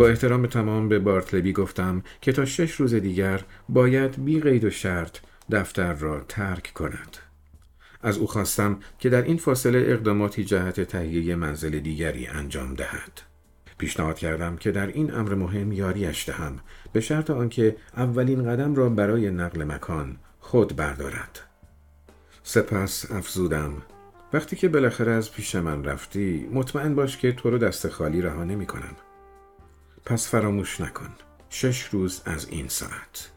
با احترام تمام به بارتلبی گفتم که تا شش روز دیگر باید بی قید و شرط دفتر را ترک کند. از او خواستم که در این فاصله اقداماتی جهت تهیه منزل دیگری انجام دهد. پیشنهاد کردم که در این امر مهم یاریش دهم به شرط آنکه اولین قدم را برای نقل مکان خود بردارد. سپس افزودم وقتی که بالاخره از پیش من رفتی مطمئن باش که تو رو دست خالی رها نمی کنم. پس فراموش نکن. شش روز از این ساعت.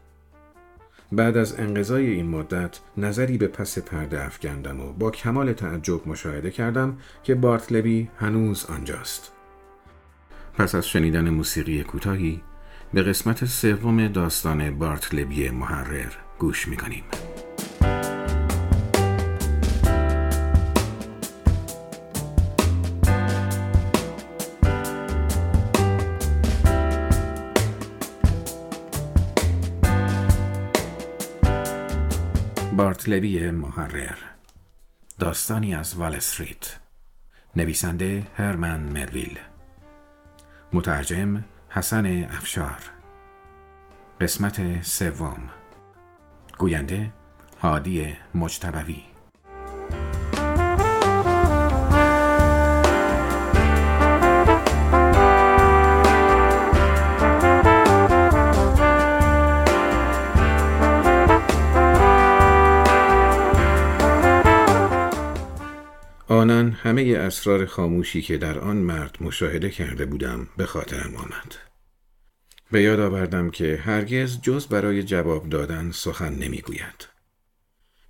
بعد از انقضای این مدت نظری به پس پرده افکندم و با کمال تعجب مشاهده کردم که بارتلبی هنوز آنجاست. پس از شنیدن موسیقی کوتاهی به قسمت سوم داستان بارتلبی محرر گوش می‌کنیم. بارتلبی محرر داستانی از وال استریت. نویسنده هرمن ملویل مترجم حسن افشار. قسمت سوم. گوینده هادی مجتبوی. همه اسرار خاموشی که در آن مرد مشاهده کرده بودم به خاطرم آمد. به یاد آوردم که هرگز جز برای جواب دادن سخن نمی‌گوید.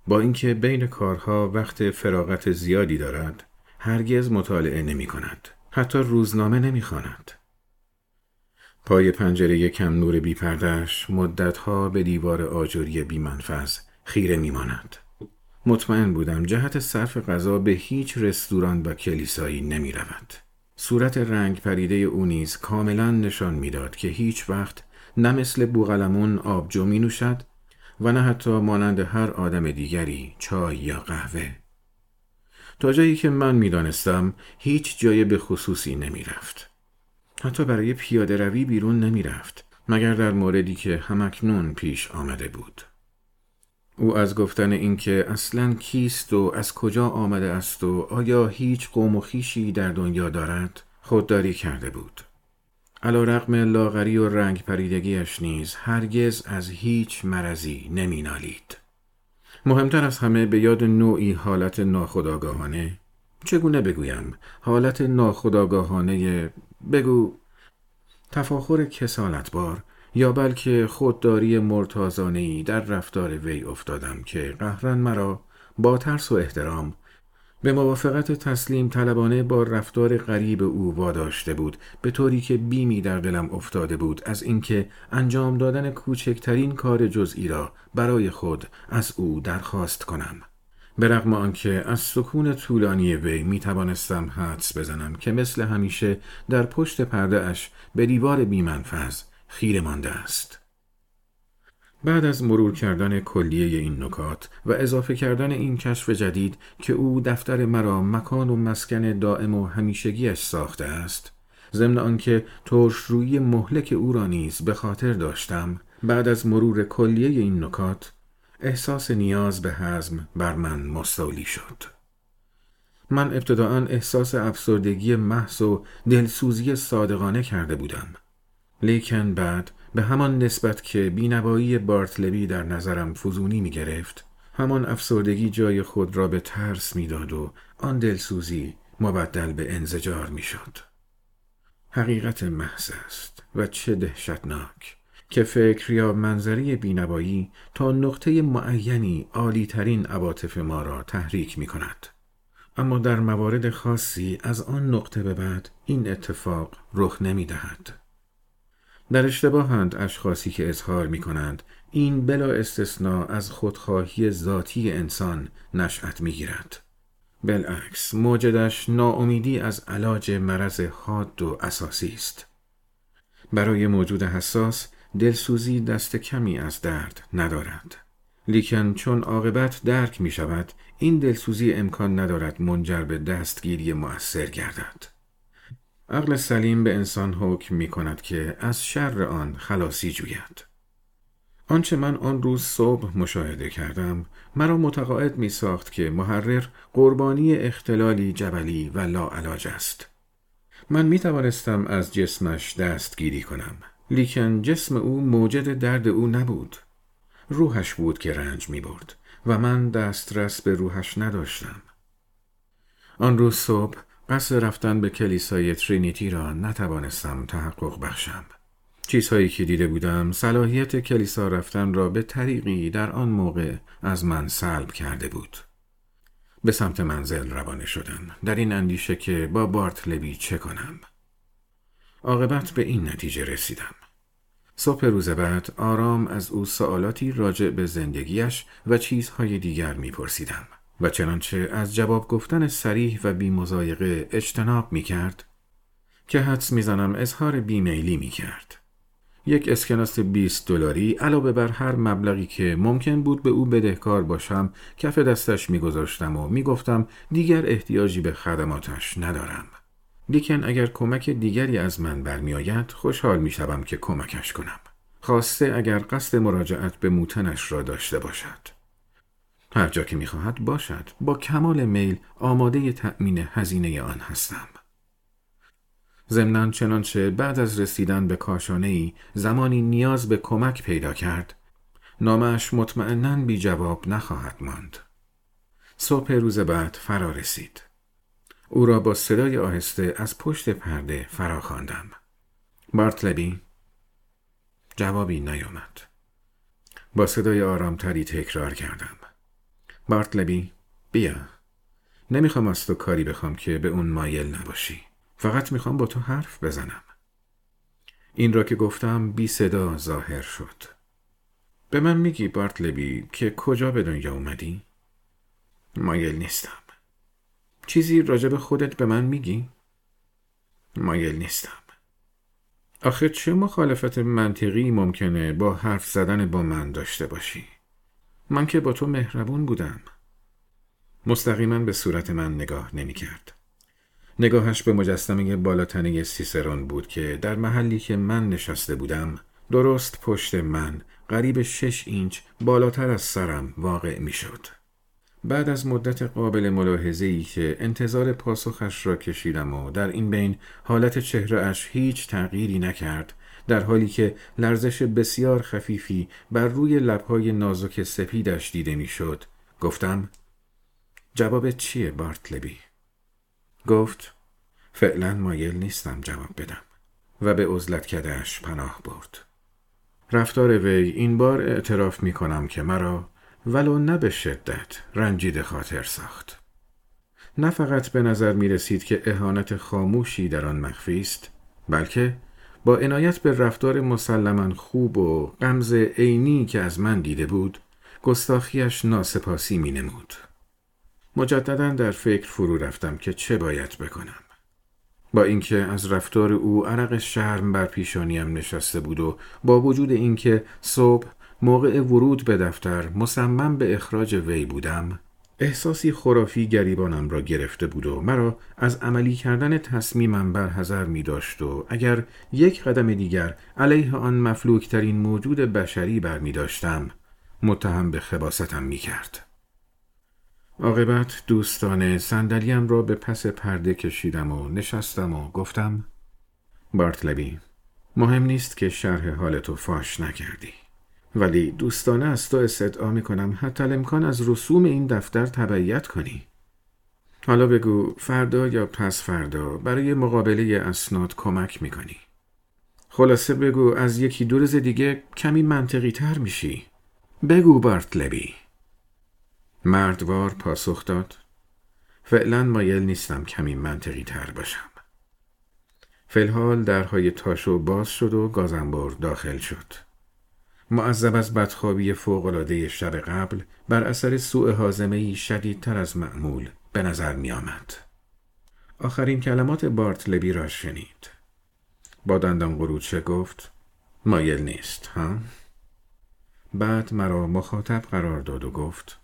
با اینکه بین کارها وقت فراغت زیادی دارد، هرگز مطالعه نمی کند. حتی روزنامه نمی خواند. پای پنجره کم نور بی پردش مدتها به دیوار آجوری بی منفذ خیره می ماند. مطمئن بودم جهت صرف غذا به هیچ رستوران و کلیسایی نمی رود. صورت رنگ پریده او نیز کاملا نشان می‌داد که هیچ وقت نه مثل بوغلمون آبجو می نوشد و نه حتی مانند هر آدم دیگری چای یا قهوه. تا جایی که من می‌دانستم هیچ جای به خصوصی نمی رفت. حتی برای پیاده روی بیرون نمی رفت مگر در موردی که همکنون پیش آمده بود. او از گفتن اینکه اصلا کیست و از کجا آمده است و آیا هیچ قوم و خیشی در دنیا دارد خودداری کرده بود. علا رقم لاغری و رنگ پریدگیش نیز هرگز از هیچ مرضی نمی نالید. مهمتر از همه به یاد نوعی حالت ناخداگاهانه چگونه بگویم حالت ناخداگاهانه بگو تفاخر کسالتبار یا بلکه خودداری مرتازانهی در رفتار وی افتادم که قهرن مرا با ترس و احترام به موافقت تسلیم طلبانه با رفتار غریب او واداشته بود به طوری که بیمی در دلم افتاده بود از اینکه انجام دادن کوچکترین کار جزئی را برای خود از او درخواست کنم. به رغم آنکه از سکون طولانی وی می توانستم حدس بزنم که مثل همیشه در پشت پرده اش به دیوار بیمنفذ خیره مانده است. بعد از مرور کردن کلیه این نکات و اضافه کردن این کشف جدید که او دفتر مرا مکان و مسکن دائم و همیشگیش ساخته است ضمن آنکه روی مهلک او را نیز به خاطر داشتم بعد از مرور کلیه این نکات احساس نیاز به حزم بر من مستولی شد من ابتداعا احساس افسردگی محض و دلسوزی صادقانه کرده بودم لیکن بعد به همان نسبت که بینوایی بارتلبی در نظرم فزونی می گرفت همان افسردگی جای خود را به ترس می‌داد و آن دلسوزی مبدل به انزجار می شد. حقیقت محض است و چه دهشتناک که فکر یا منظری بینوایی تا نقطه معینی عالیترین عواطف ما را تحریک می کند. اما در موارد خاصی از آن نقطه به بعد این اتفاق رخ نمی دهد. در اشتباهند اشخاصی که اظهار می کنند این بلا استثناء از خودخواهی ذاتی انسان نشأت می گیرد. بالعکس موجدش ناامیدی از علاج مرض حاد و اساسی است. برای موجود حساس دلسوزی دست کمی از درد ندارد. لیکن چون عاقبت درک می شود این دلسوزی امکان ندارد منجر به دستگیری مؤثر گردد. عقل سلیم به انسان حکم می کند که از شر آن خلاصی جوید. آنچه من آن روز صبح مشاهده کردم مرا متقاعد می ساخت که محرر قربانی اختلالی جبلی و لاعلاج است. من می توانستم از جسمش دستگیری کنم لیکن جسم او موجد درد او نبود. روحش بود که رنج می برد و من دسترس به روحش نداشتم. آن روز صبح قصد رفتن به کلیسای ترینیتی را نتوانستم تحقق بخشم. چیزهایی که دیده بودم صلاحیت کلیسا رفتن را به طریقی در آن موقع از من سلب کرده بود. به سمت منزل روانه شدم در این اندیشه که با بارتلبی چه کنم. عاقبت به این نتیجه رسیدم. صبح روز بعد آرام از او سوالاتی راجع به زندگیش و چیزهای دیگر میپرسیدم و چنانچه از جواب گفتن سریح و بیمزایقه اجتناب می کرد که حدس می‌زنم اظهار بیمیلی می کرد. یک اسکناس 20 دلاری علاوه بر هر مبلغی که ممکن بود به او بدهکار باشم کف دستش میگذاشتم و می‌گفتم دیگر احتیاجی به خدماتش ندارم. لیکن اگر کمک دیگری از من برمیآید خوشحال می‌شوم که کمکش کنم. خواسته اگر قصد مراجعت به موتنش را داشته باشد. هر جا که می‌خواهد باشد با کمال میل آماده تأمین هزینه آن هستم. ضمنا چنانچه بعد از رسیدن به کاشانه ای زمانی نیاز به کمک پیدا کرد نامش مطمئنا بی جواب نخواهد ماند. صبح روز بعد فرا رسید. او را با صدای آهسته از پشت پرده فرا خواندم. بارتلبی جوابی نیامد. با صدای آرامتری تکرار کردم. بارتلبی بیا. نمی‌خوام از تو کاری بخوام که به اون مایل نباشی. فقط می‌خوام با تو حرف بزنم. این را که گفتم بی صدا ظاهر شد. به من میگی بارتلبی که کجا به دنیا اومدی؟ مایل نیستم. چیزی راجب خودت به من میگی؟ مایل نیستم. آخه چه مخالفت منطقی ممکنه با حرف زدن با من داشته باشی؟ من که با تو مهربون بودم. مستقیما به صورت من نگاه نمی کرد. نگاهش به مجسمه بالاتنه سیسرون بود که در محلی که من نشسته بودم درست پشت من قریب شش اینچ بالاتر از سرم واقع می شد. بعد از مدت قابل ملاحظه ای که انتظار پاسخش را کشیدم و در این بین حالت چهره اش هیچ تغییری نکرد در حالی که لرزش بسیار خفیفی بر روی لبهای نازک سپیدش دیده می‌شد. گفتم جواب چیه بارتلبی؟ گفت فعلا مایل نیستم جواب بدم. و به عزلت کدش پناه برد. رفتار وی این بار اعتراف می کنم که مرا ولو نه به شدت رنجید خاطر ساخت. نه فقط به نظر می رسید که اهانت خاموشی در آن مخفی است بلکه با عنایت به رفتار مسلما خوب و قمز عینی که از من دیده بود گستاخیش ناسپاسی می نمود. مجددا در فکر فرو رفتم که چه باید بکنم. با اینکه از رفتار او عرق شرم بر پیشانیم نشسته بود و با وجود اینکه صبح موقع ورود به دفتر مصمم به اخراج وی بودم احساسی خرافی گریبانم را گرفته بود و مرا از عملی کردن تصمیمم بر حذر می داشت و اگر یک قدم دیگر علیه آن مفلوکترین موجود بشری بر می داشتم متهم به خباستم می کرد. عاقبت دوستانه صندلیم را به پس پرده کشیدم و نشستم و گفتم بارتلبی مهم نیست که شرح حالتو فاش نکردی ولی دوستانه از تو استدعا می کنم حتی امکان از رسوم این دفتر تبعیت کنی. حالا بگو فردا یا پس فردا برای مقابله اسناد کمک می کنی خلاصه بگو از یکی دو روز دیگه کمی منطقی تر میشی. بگو بارتلبی. مردوار پاسخ داد. فعلا مایل نیستم کمی منطقی تر باشم فلحال درهای تاشو باز شد و گازنبر داخل شد. معذب از بدخوابی فوقالعاده شب قبل بر اثر سوء حازمه شدیدتر از معمول به نظر می آمد. آخرین کلمات بارتلبی را شنید. با دندان قروچه گفت مایل نیست ها؟ بعد مرا مخاطب قرار داد و گفت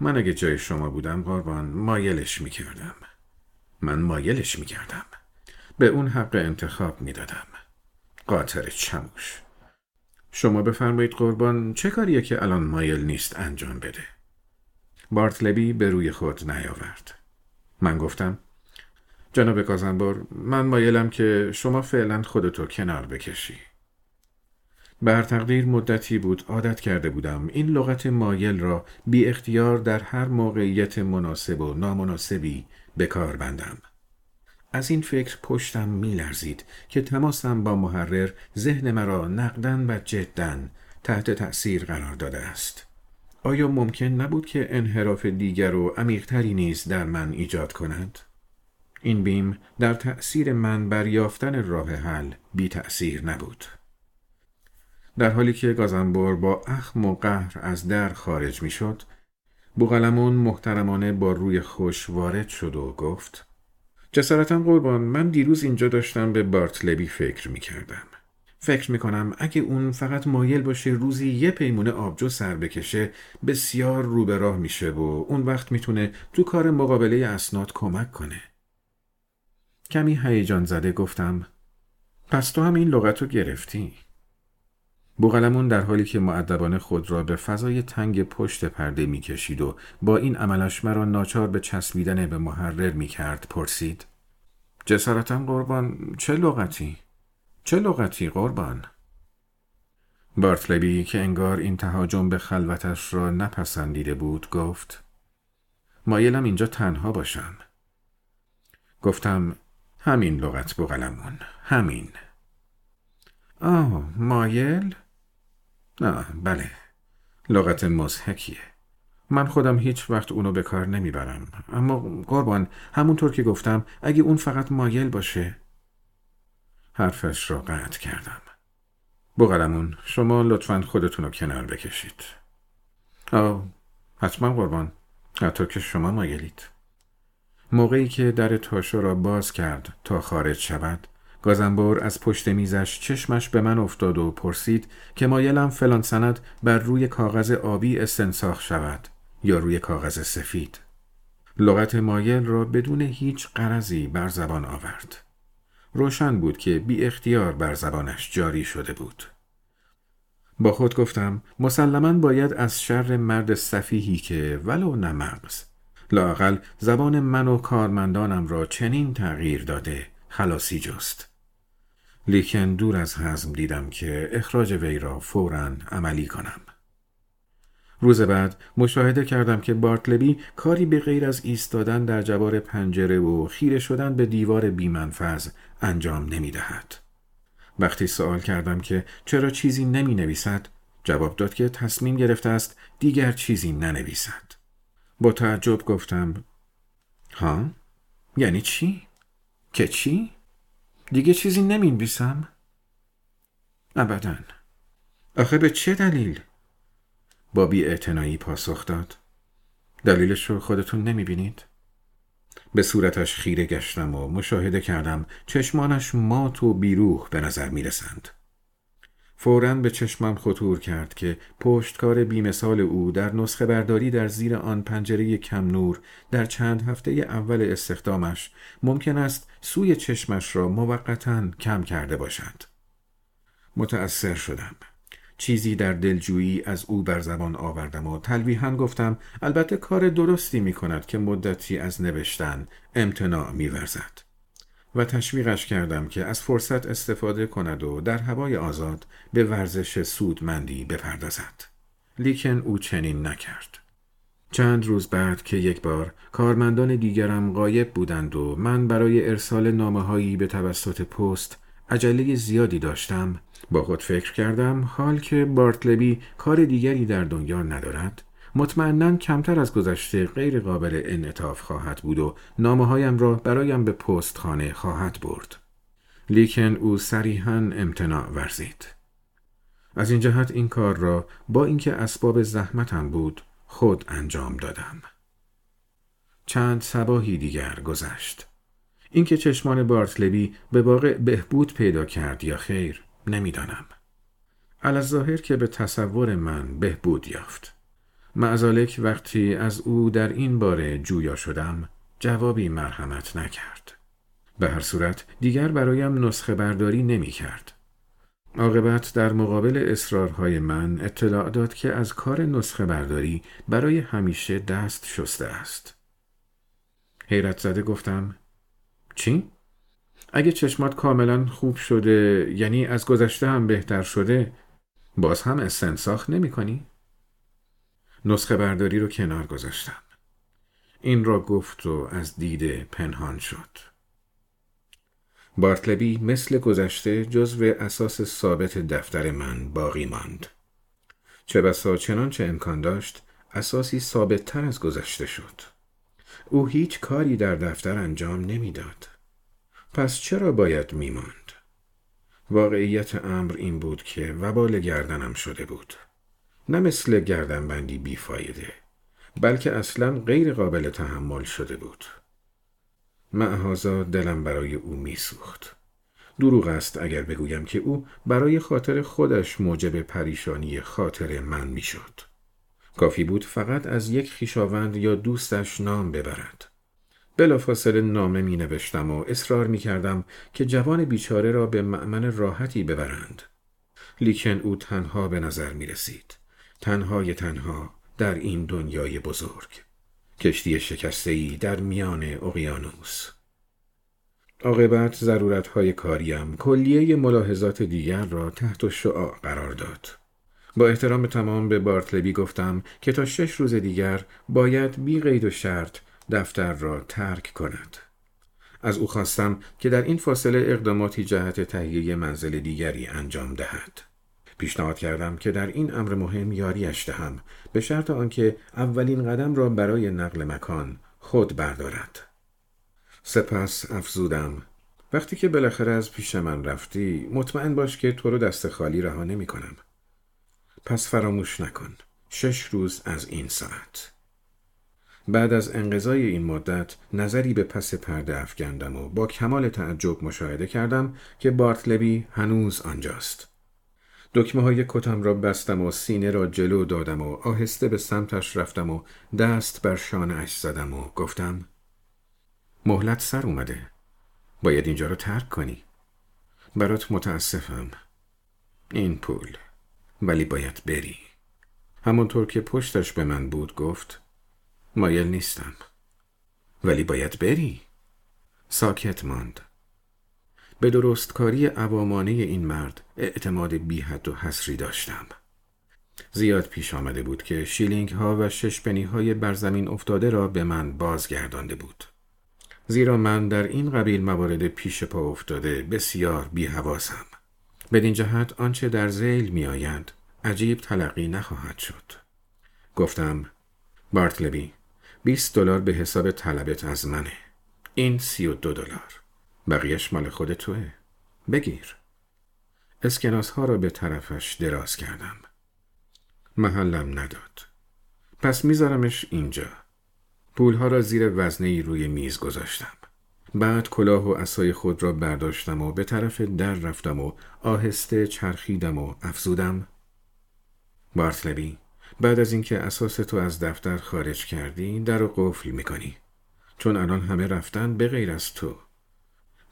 من اگه جای شما بودم قربان مایلش می‌کردم من مایلش می‌کردم به اون حق انتخاب می‌دادم قاطر چموش شما بفرمایید قربان چه کاریه که الان مایل نیست انجام بده؟ بارتلبی به روی خود نیاورد. من گفتم جناب گازنبار من مایلم که شما فعلا خودتو کنار بکشی. بر تقدیر مدتی بود عادت کرده بودم این لغت مایل را بی اختیار در هر موقعیت مناسب و نامناسبی به کار بندم. از این فکر پشتم می لرزید که تماسم با محرر ذهن مرا نقدن و جدن تحت تأثیر قرار داده است. آیا ممکن نبود که انحراف دیگر و عمیقتری نیز در من ایجاد کند؟ این بیم در تأثیر من بر یافتن راه حل بی تأثیر نبود. در حالی که گازنبور با اخم و قهر از در خارج می شد بوغلمون محترمانه با روی خوش وارد شد و گفت جسارتا قربان من دیروز اینجا داشتم به بارتلبی فکر می کردم. فکر می کنم اگه اون فقط مایل باشه روزی یه پیمونه آبجو سر بکشه بسیار رو به راه میشه و اون وقت می‌تونه تو کار مقابله اسناد کمک کنه. کمی هیجان زده گفتم پس تو هم این لغت رو گرفتی؟ بوغلمون در حالی که معدبانه خود را به فضای تنگ پشت پرده می‌کشید و با این عملش مرا ناچار به چسبیدن به محرر می‌کرد پرسید جسارتا قربان چه لغتی؟ چه لغتی قربان؟ بارتلبی که انگار این تهاجم به خلوتش را نپسندیده بود گفت مایلم اینجا تنها باشم گفتم همین لغت بوغلمون همین آه مایل؟ نه بله. لغت مزهکیه من خودم هیچ وقت اونو به کار نمی‌برم. اما قربان همونطور که گفتم اگه اون فقط مایل باشه حرفش را قطع کردم. بغلمون شما لطفا خودتون رو کنار بکشید. آه حتما قربان. حتی که شما مایلید. موقعی که در تاشو را باز کرد تا خارج شود گازنبور از پشت میزش چشمش به من افتاد و پرسید که مایلم فلان سند بر روی کاغذ آبی استنساخ شود یا روی کاغذ سفید. لغت مایل را بدون هیچ قرضی بر زبان آورد. روشن بود که بی اختیار بر زبانش جاری شده بود. با خود گفتم مسلما باید از شر مرد صفیحی که ولو نمغز لاقل زبان من و کارمندانم را چنین تغییر داده خلاصی جست. لیکن دور از حزم دیدم که اخراج وی را فورا عملی کنم. روز بعد مشاهده کردم که بارتلبی کاری به غیر از ایستادن در جوار پنجره و خیره شدن به دیوار بیمنفذ انجام نمی دهد. وقتی سوال کردم که چرا چیزی نمی نویسد جواب داد که تصمیم گرفته است دیگر چیزی ننویسد. با تعجب گفتم ها؟ یعنی چی؟ که چی؟ دیگه چیزی نمی‌نویسم؟ ابدا آخه به چه دلیل؟ با بی پاسخ داد دلیلش رو خودتون نمی‌بینید؟ به صورتش خیره گشتم و مشاهده کردم چشمانش مات و بیروح به نظر می‌رسند. فورا به چشمم خطور کرد که پشتکار بیمثال او در نسخه برداری در زیر آن پنجره کم نور در چند هفته اول استخدامش ممکن است سوی چشمش را موقتا کم کرده باشد. متأثر شدم. چیزی در دلجویی از او بر زبان آوردم و تلویحا گفتم البته کار درستی می کند که مدتی از نوشتن امتناع می ورزد. و تشویقش کردم که از فرصت استفاده کند و در هوای آزاد به ورزش سودمندی بپردازد. لیکن او چنین نکرد. چند روز بعد که یک بار کارمندان دیگرم غایب بودند و من برای ارسال نامه هایی به توسط پست عجله زیادی داشتم با خود فکر کردم حال که بارتلبی کار دیگری در دنیا ندارد مطمئنا کمتر از گذشته غیر قابل انعطاف خواهد بود و نامه هایم را برایم به پست خانه خواهد برد. لیکن او صریحا امتناع ورزید. از این جهت این کار را با اینکه اسباب زحمتم بود خود انجام دادم. چند سباهی دیگر گذشت. اینکه چشمان بارتلبی به واقع بهبود پیدا کرد یا خیر نمی‌دانم. ظاهر که به تصور من بهبود یافت. معزالک وقتی از او در این باره جویا شدم جوابی مرحمت نکرد. به هر صورت دیگر برایم نسخه برداری نمی کرد. عاقبت در مقابل اصرارهای من اطلاع داد که از کار نسخه برداری برای همیشه دست شسته است. حیرت زده گفتم چی؟ اگه چشمات کاملا خوب شده یعنی از گذشته هم بهتر شده باز هم استنساخ نمی کنی؟ نسخه برداری رو کنار گذاشتم. این را گفت و از دیده پنهان شد. بارتلبی مثل گذشته جزو اساس ثابت دفتر من باقی ماند. چه بسا چنانچه امکان داشت اساسی ثابت تر از گذشته شد. او هیچ کاری در دفتر انجام نمی‌داد. پس چرا باید میماند؟ واقعیت امر این بود که وبال گردنم شده بود. نه مثل گردنبندی بیفایده بلکه اصلا غیر قابل تحمل شده بود. معهازا دلم برای او میسوخت. دروغ است اگر بگویم که او برای خاطر خودش موجب پریشانی خاطر من می‌شد. کافی بود فقط از یک خیشاوند یا دوستش نام ببرد. بلافاصله نامه می نوشتم و اصرار می کردم که جوان بیچاره را به معمن راحتی ببرند. لیکن او تنها به نظر می رسید. تنهای تنها در این دنیای بزرگ. کشتی شکسته در میان اقیانوس. عاقبت ضرورتهای کاریم کلیه ملاحظات دیگر را تحت شعاع قرار داد. با احترام تمام به بارتلبی گفتم که تا شش روز دیگر باید بی قید و شرط دفتر را ترک کند. از او خواستم که در این فاصله اقداماتی جهت تهیه منزل دیگری انجام دهد. پیشنهاد کردم که در این امر مهم یاریش دهم به شرط آنکه اولین قدم را برای نقل مکان خود بردارد. سپس افزودم وقتی که بالاخره از پیش من رفتی مطمئن باش که تو رو دست خالی رها نمی کنم. پس فراموش نکن. شش روز از این ساعت. بعد از انقضای این مدت نظری به پس پرده افکندم و با کمال تعجب مشاهده کردم که بارتلبی هنوز آنجاست. دکمه های کتم را بستم و سینه را جلو دادم و آهسته به سمتش رفتم و دست بر اش زدم و گفتم مهلت سر اومده. باید اینجا رو ترک کنی. برات متاسفم. این پول. ولی باید بری. همونطور که پشتش به من بود گفت مایل نیستم. ولی باید بری. ساکت ماند. به درستکاری عوامانه این مرد اعتماد بیحد و حسری داشتم. زیاد پیش آمده بود که شیلینگ ها و ششپنی های بر زمین افتاده را به من بازگردانده بود. زیرا من در این قبیل موارد پیش پا افتاده بسیار بیحواسم. بدین جهت آنچه در زیل می آید عجیب تلقی نخواهد شد. گفتم بارتلبی 20 دلار به حساب طلبت از منه. این 32 دلار. بقیهش مال خود توه. بگیر. اسکناس ها را به طرفش دراز کردم. محلم نداد. پس میذارمش اینجا. پولها را زیر وزنه روی میز گذاشتم. بعد کلاه و اسای خود را برداشتم و به طرف در رفتم و آهسته چرخیدم و افزودم بارتلبی بعد از اینکه اساس تو از دفتر خارج کردی در و قفل می‌کنی چون الان همه رفتن به غیر از تو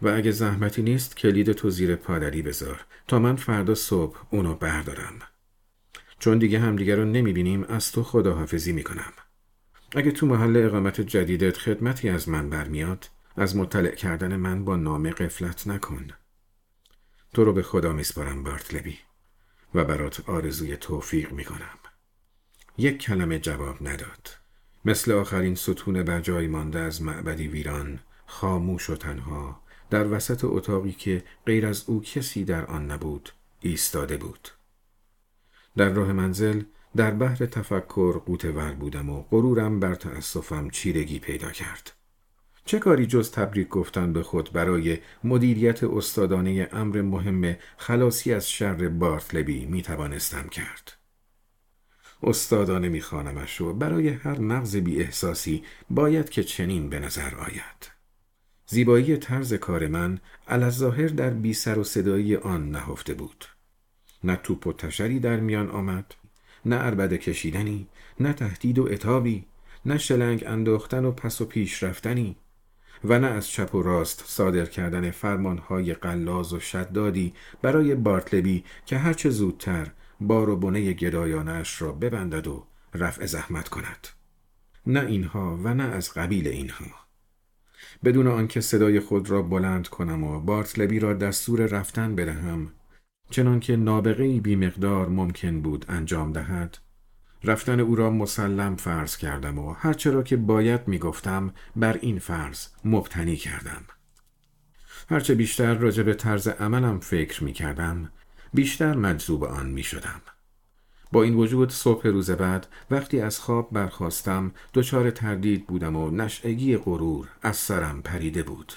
و اگه زحمتی نیست کلید تو زیر پادری بذار تا من فردا صبح اونو بردارم. چون دیگه همدیگه رو نمی‌بینیم از تو خداحافظی می‌کنم. اگه تو محل اقامت جدیدت خدمتی از من برمیاد از مطلع کردن من با نامه قفلت نکن. تو رو به خدا میسپارم بارتلبی و برات آرزوی توفیق می‌کنم. یک کلمه جواب نداد. مثل آخرین ستون بر جای مانده از معبدی ویران خاموش و تنها در وسط اتاقی که غیر از او کسی در آن نبود ایستاده بود. در راه منزل در بحر تفکر قوتور بودم و غرورم بر تأسفم چیرگی پیدا کرد. چه کاری جز تبریک گفتن به خود برای مدیریت استادانه امر مهم خلاصی از شر بارتلبی می توانستم کرد؟ استادانه میخوانمش و برای هر مغز بی احساسی باید که چنین به نظر آید. زیبایی طرز کار من ظاهر در بی سر و صدایی آن نهفته بود. نه توپ و تشری در میان آمد نه عربده کشیدنی نه تهدید و اتابی نه شلنگ انداختن و پس و پیش رفتنی و نه از چپ و راست صادر کردن فرمانهای قلاز و شدادی برای بارتلبی که هرچه زودتر بار و بنه گدایانش را ببندد و رفع زحمت کند. نه اینها و نه از قبیل اینها. بدون آنکه صدای خود را بلند کنم و بارتلبی را دستور رفتن بدهم چنانکه نابغه بی مقدار ممکن بود انجام دهد رفتن او را مسلم فرض کردم و هرچه را که باید می‌گفتم بر این فرض مبتنی کردم هرچه بیشتر راجع به طرز عملم فکر می کردم بیشتر مجذوب آن می شدم. با این وجود صبح روز بعد وقتی از خواب برخواستم دچار تردید بودم و نشعگی غرور از سرم پریده بود.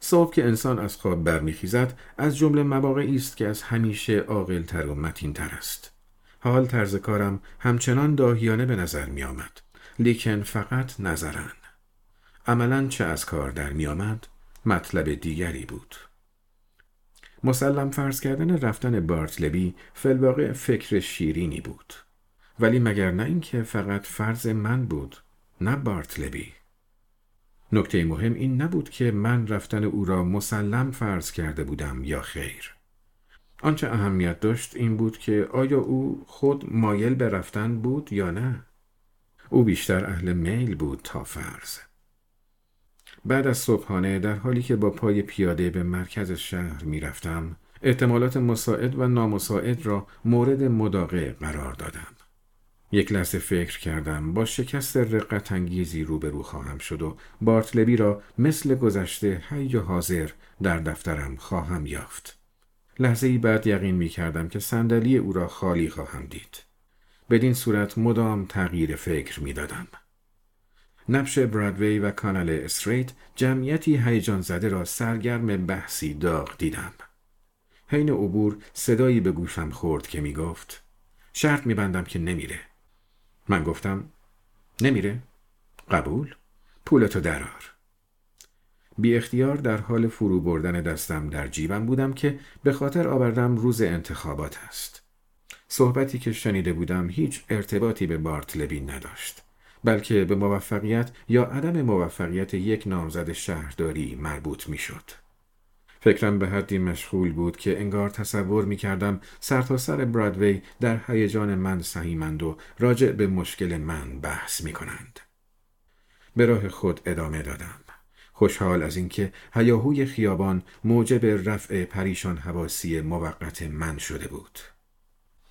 صبح که انسان از خواب برمیخیزد از جمله مواقعی است که از همیشه عاقلتر و متینتر است. حال طرز کارم همچنان داهیانه به نظر می آمد. لیکن فقط نظرن. عملا چه از کار در می آمد؟ مطلب دیگری بود. مسلم فرض کردن رفتن بارتلبی فلواقع فکر شیرینی بود. ولی مگر نه اینکه فقط فرض من بود نه بارتلبی. نکته مهم این نبود که من رفتن او را مسلم فرض کرده بودم یا خیر. آنچه اهمیت داشت این بود که آیا او خود مایل به رفتن بود یا نه؟ او بیشتر اهل میل بود تا فرض. بعد از صبحانه در حالی که با پای پیاده به مرکز شهر می رفتم احتمالات مساعد و نامساعد را مورد مداقه قرار دادم. یک لحظه فکر کردم با شکست رقت انگیزی روبرو خواهم شد و بارتلبی را مثل گذشته حی و حاضر در دفترم خواهم یافت. لحظه ای بعد یقین می کردم که صندلی او را خالی خواهم دید. بدین صورت مدام تغییر فکر می دادم. نبش برادوی و کانال استریت جمعیتی هیجان زده را سرگرم بحثی داغ دیدم. حین عبور صدایی به گوشم خورد که می گفت شرط می بندم که نمیره. من گفتم نمیره؟ قبول؟ پولتو درار. بی اختیار در حال فرو بردن دستم در جیبم بودم که به خاطر آوردم روز انتخابات است. صحبتی که شنیده بودم هیچ ارتباطی به بارتلبی نداشت. بلکه به موفقیت یا عدم موفقیت یک نامزد شهرداری مربوط می شد. فکرم به حدی مشغول بود که انگار تصور می کردم سرتاسر سر برادوی در هیجان من سهیمند و راجع به مشکل من بحث می کنند. به راه خود ادامه دادم. خوشحال از اینکه هیاهوی خیابان موجب رفع پریشان حواسی موقت من شده بود.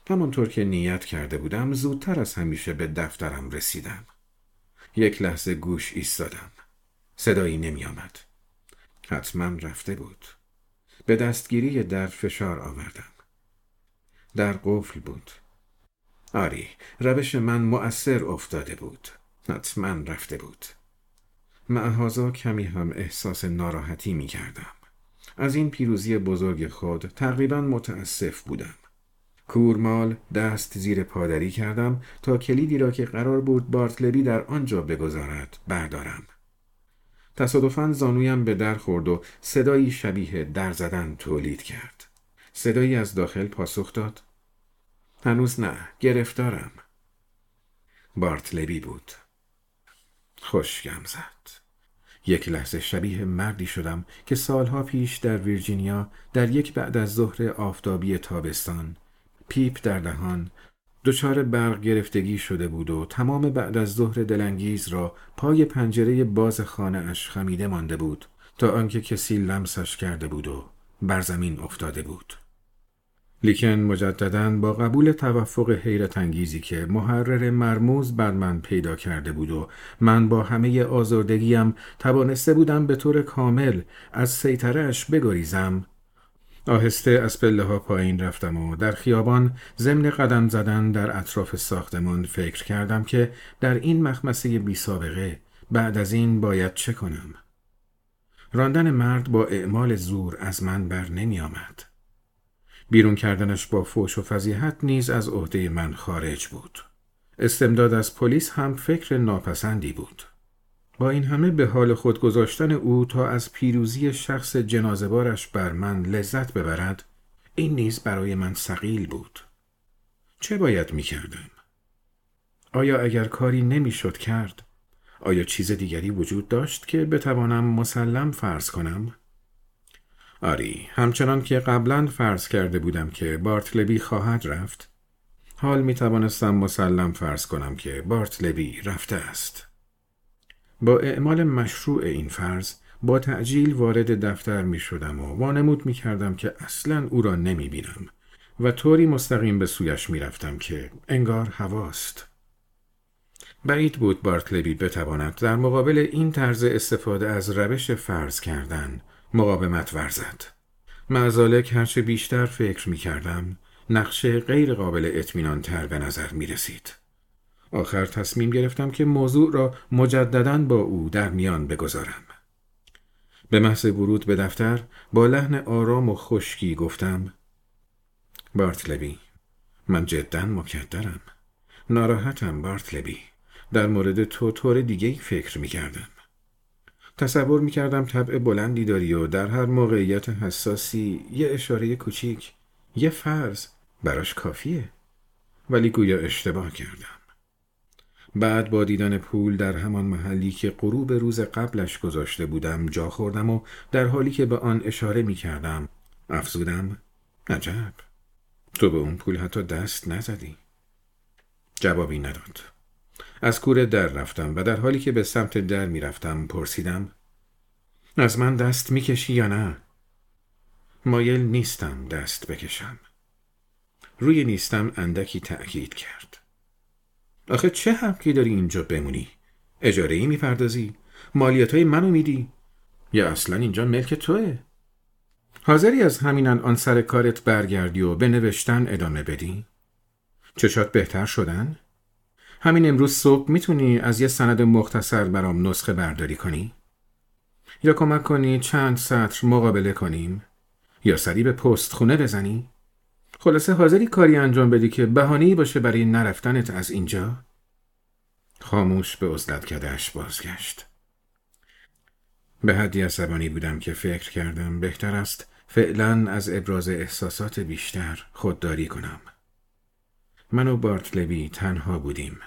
همانطور که نیت کرده بودم زودتر از همیشه به دفترم رسیدم. یک لحظه گوش ایستادم. صدایی نمی آمد. حتما رفته بود. به دستگیری در فشار آوردم. در قفل بود. آری روش من مؤثر افتاده بود. حتما رفته بود. معهازا کمی هم احساس ناراحتی می کردم. از این پیروزی بزرگ خود تقریبا متاسف بودم. کورمال دست زیر پادری کردم تا کلیدی را که قرار بود بارتلبی در آنجا بگذارد بردارم. تصادفاً زانویم به در خورد و صدایی شبیه در زدن تولید کرد. صدایی از داخل پاسخ داد. هنوز نه، گرفتارم. بارتلبی بود. خوشگم زد. یک لحظه شبیه مردی شدم که سالها پیش در ویرجینیا در یک بعد از ظهر آفتابی تابستان پیپ در دهان دچار برق گرفتگی شده بود و تمام بعد از ظهر دلانگیز را پای پنجره باز خانه اش خمیده مانده بود تا آنکه کسی لمسش کرده بود و بر زمین افتاده بود. لیکن مجددا با قبول توفق حیرت انگیزی که محرر مرموز بر من پیدا کرده بود و من با همه آزردگیم توانسته بودم به طور کامل از سیطرش بگریزم آهسته از پله ها پایین رفتم و در خیابان ضمن قدم زدن در اطراف ساختمان فکر کردم که در این مخمسه بی سابقه بعد از این باید چه کنم؟ راندن مرد با اعمال زور از من بر نمی آمد. بیرون کردنش با فوش و فضیحت نیز از عهده من خارج بود. استمداد از پلیس هم فکر ناپسندی بود. با این همه به حال خود گذاشتن او تا از پیروزی شخص جنازبارش بر من لذت ببرد این نیز برای من سقیل بود. چه باید می کردم؟ آیا اگر کاری نمی شد کرد؟ آیا چیز دیگری وجود داشت که بتوانم مسلم فرض کنم؟ آری همچنان که قبلا فرض کرده بودم که بارتلبی خواهد رفت حال می توانستم مسلم فرض کنم که بارتلبی رفته است با اعمال مشروع این فرض با تعجیل وارد دفتر می شدم و وانمود می کردم که اصلا او را نمی بینم و طوری مستقیم به سویش می رفتم که انگار هواست. بعید بود بارتلبی بتواند در مقابل این طرز استفاده از روش فرض کردن مقاومت ورزد. معزالک هرچه بیشتر فکر می کردم نقشه غیر قابل اطمینان تر به نظر می رسید. آخر تصمیم گرفتم که موضوع را مجددا با او در میان بگذارم. به محض ورود به دفتر با لحن آرام و خشکی گفتم بارتلبی من جدا مکدرم ناراحتم بارتلبی در مورد تو طور دیگه فکر می کردم. تصور می کردم طبع بلندی داری و در هر موقعیت حساسی یه اشاره کوچیک یه فرض براش کافیه ولی گویا اشتباه کردم بعد با دیدن پول در همان محلی که غروب روز قبلش گذاشته بودم جا خوردم و در حالی که به آن اشاره می کردم افزودم عجب تو به اون پول حتی دست نزدی. جوابی نداد. از کوره در رفتم و در حالی که به سمت در می رفتم پرسیدم از من دست می کشی یا نه؟ مایل نیستم دست بکشم. روی نیستم اندکی تأکید کرد. آخه چه حقی داری اینجا بمونی؟ اجاره ای می‌پردازی؟ مالیات های منو میدی؟ یا اصلا اینجا ملک توه؟ حاضری از همین آن سر کارت برگردی و به نوشتن ادامه بدی؟ چشات بهتر شدن؟ همین امروز صبح می‌تونی از یه سند مختصر برام نسخه برداری کنی؟ یا کمک کنی چند سطر مقابله کنیم؟ یا سری به پست خونه بزنی؟ خلاصه حاضری کاری انجام بدی که بهانه‌ای باشه برای نرفتنت از اینجا؟ خاموش به عزلت کدش بازگشت. به حدی عصبانی بودم که فکر کردم بهتر است فعلا از ابراز احساسات بیشتر خودداری کنم. من و بارتلوی تنها بودیم.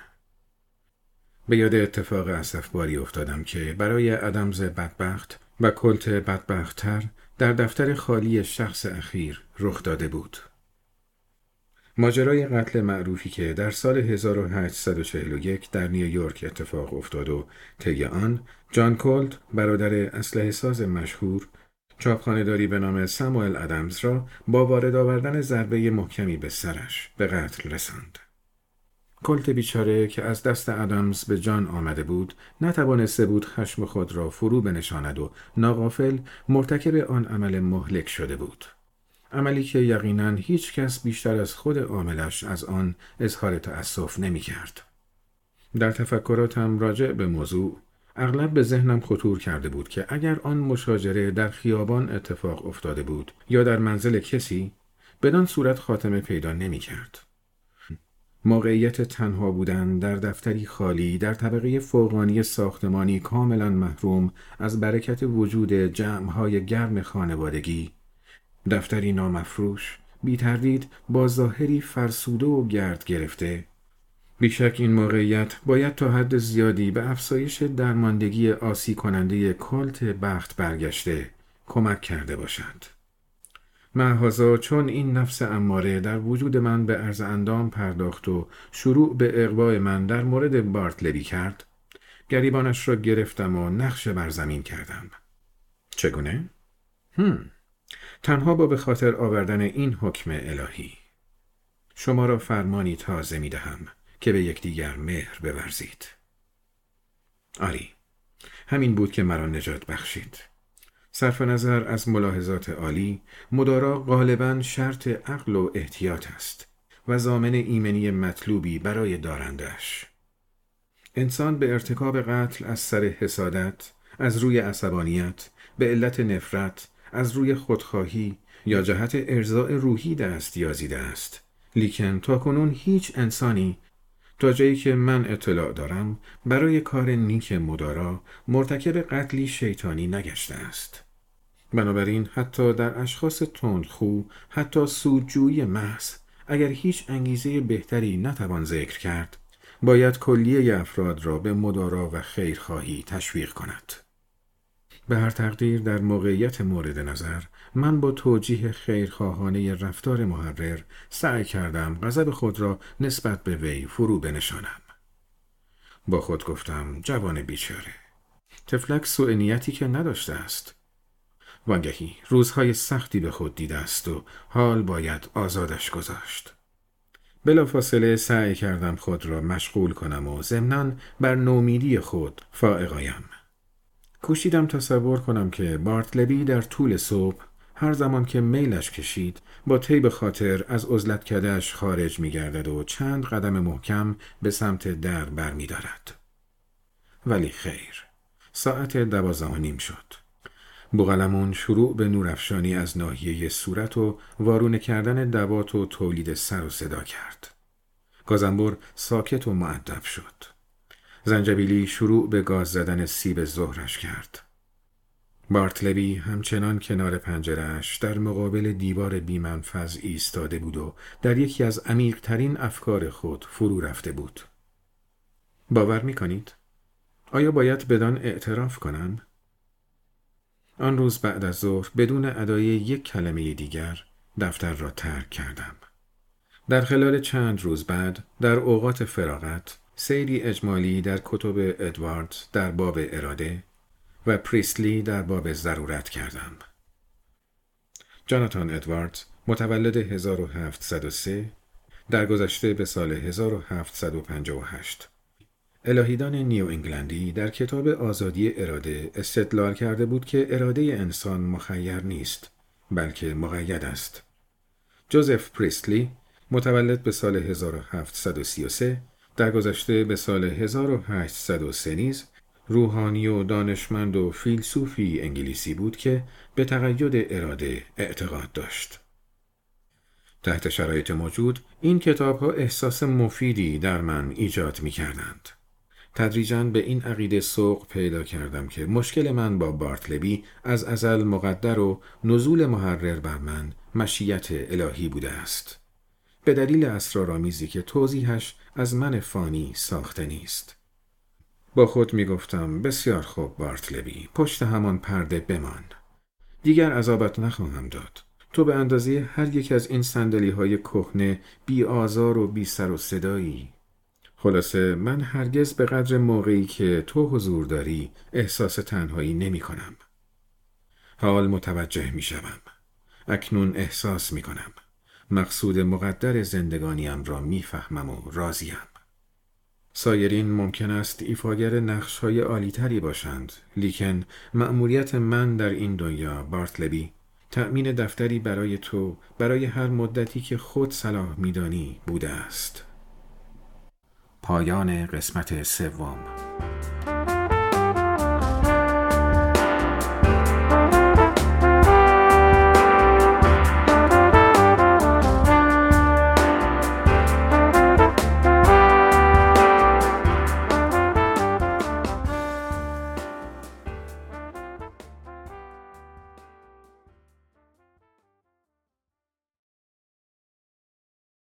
به یاد اتفاق اصفباری افتادم که برای ادمز بدبخت و کلت بدبختتر در دفتر خالی شخص اخیر رخ داده بود. ماجرای قتل معروفی که در سال 1841 در نیویورک اتفاق افتاد و طی آن جان کولد برادر اسلحه ساز مشهور چاپخانهداری به نام ساموئل ادمز را با وارد آوردن ضربه محکمی به سرش به قتل رساند. کلت بیچاره که از دست ادمز به جان آمده بود نتوانسته بود خشم خود را فرو بنشاند و ناغافل مرتکب آن عمل مهلک شده بود. عملی که یقینا هیچ کس بیشتر از خود عاملش از آن اظهار تأسف نمی کرد. در تفکراتم راجع به موضوع اغلب به ذهنم خطور کرده بود که اگر آن مشاجره در خیابان اتفاق افتاده بود یا در منزل کسی بدان صورت خاتمه پیدا نمی کرد. موقعیت تنها بودن در دفتری خالی در طبقه فوقانی ساختمانی کاملا محروم از برکت وجود جمعهای گرم خانوادگی دفتری نامفروش بی تردید با ظاهری فرسوده و گرد گرفته بیشک این موقعیت باید تا حد زیادی به افزایش درماندگی آسی کننده کلت بخت برگشته کمک کرده باشد. محضا چون این نفس اماره در وجود من به عرض اندام پرداخت و شروع به اقبای من در مورد بارتلبی کرد گریبانش را گرفتم و نقش بر زمین کردم. چگونه؟ هم. تنها با به خاطر آوردن این حکم الهی. شما را فرمانی تازه می دهم که به یکدیگر مهر بورزید. آری همین بود که مرا نجات بخشید. صرف نظر از ملاحظات عالی مدارا غالبا شرط عقل و احتیاط است و زامن ایمنی مطلوبی برای دارندش انسان به ارتکاب قتل از سر حسادت از روی عصبانیت به علت نفرت از روی خودخواهی یا جهت ارزاء روحی دست یازیده است لیکن تا کنون هیچ انسانی تا جایی که من اطلاع دارم برای کار نیک مدارا مرتکب قتلی شیطانی نگشته است. بنابراین حتی در اشخاص تندخو حتی سودجویی محض اگر هیچ انگیزه بهتری نتوان ذکر کرد باید کلیه افراد را به مدارا و خیرخواهی تشویق کند. به هر تقدیر در موقعیت مورد نظر من با توجیه خیرخواهانه رفتار محرر سعی کردم غضب خود را نسبت به وی فرو بنشانم. با خود گفتم جوان بیچاره. تفلک سوء نیتی که نداشته است. وانگهی روزهای سختی به خود دیده است و حال باید آزادش گذاشت. بلافاصله سعی کردم خود را مشغول کنم و ضمنا بر نومیدی خود فائقایم. کوشیدم تصور کنم که بارتلبی در طول صبح هر زمان که میلش کشید با طیب خاطر از عزلت کدش خارج می گردد و چند قدم محکم به سمت در بر می دارد. ولی خیر ساعت دوازده نیم شد بوغلمون شروع به نورافشانی از ناحیه صورت و وارونه کردن دوات و تولید سر و صدا کرد. گازنبور ساکت و معدب شد. زنجبیلی شروع به گاز زدن سیب ظهرش کرد. بارتلبی همچنان کنار پنجرش در مقابل دیوار بیمنفذ ایستاده بود و در یکی از عمیقترین افکار خود فرو رفته بود. باور می کنید؟ آیا باید بدان اعتراف کنم؟ آن روز بعد از ظهر بدون ادای یک کلمه دیگر دفتر را ترک کردم. در خلال چند روز بعد در اوقات فراغت سیری اجمالی در کتب ادوارد در باب اراده و پریستلی در باب ضرورت کردم. جاناتان ادوارد متولد 1703 در گذشته به سال 1758 الهی‌دان نیو انگلندی در کتاب آزادی اراده استدلال کرده بود که اراده انسان مخیر نیست بلکه مقید است. جوزف پریستلی متولد به سال 1733 در گذشته به سال 1803 نیز روحانی و دانشمند و فیلسوفی انگلیسی بود که به تقید اراده اعتقاد داشت. تحت شرایط موجود این کتاب ها احساس مفیدی در من ایجاد می کردند. تدریجا به این عقیده سوق پیدا کردم که مشکل من با بارتلبی از ازل مقدر و نزول محرر بر من مشیت الهی بوده است. به دلیل اسرارآمیزی که توضیحش از من فانی ساخته نیست. با خود می گفتم بسیار خوب بارتلبی پشت همان پرده بمان. دیگر عذابت نخواهم داد. تو به اندازه هر یک از این سندلی های کهنه بی آزار و بی سر و صدایی خلاصه من هرگز به قدر موقعی که تو حضور داری احساس تنهایی نمی کنم. حال متوجه می شوم. اکنون احساس می کنم. مقصود مقدر زندگانیم را می‌فهمم و راضیم. سایرین ممکن است ایفاگر نقش های عالیتری باشند لیکن مأموریت من در این دنیا بارتلبی تأمین دفتری برای تو برای هر مدتی که خود صلاح میدانی بوده است پایان قسمت سوم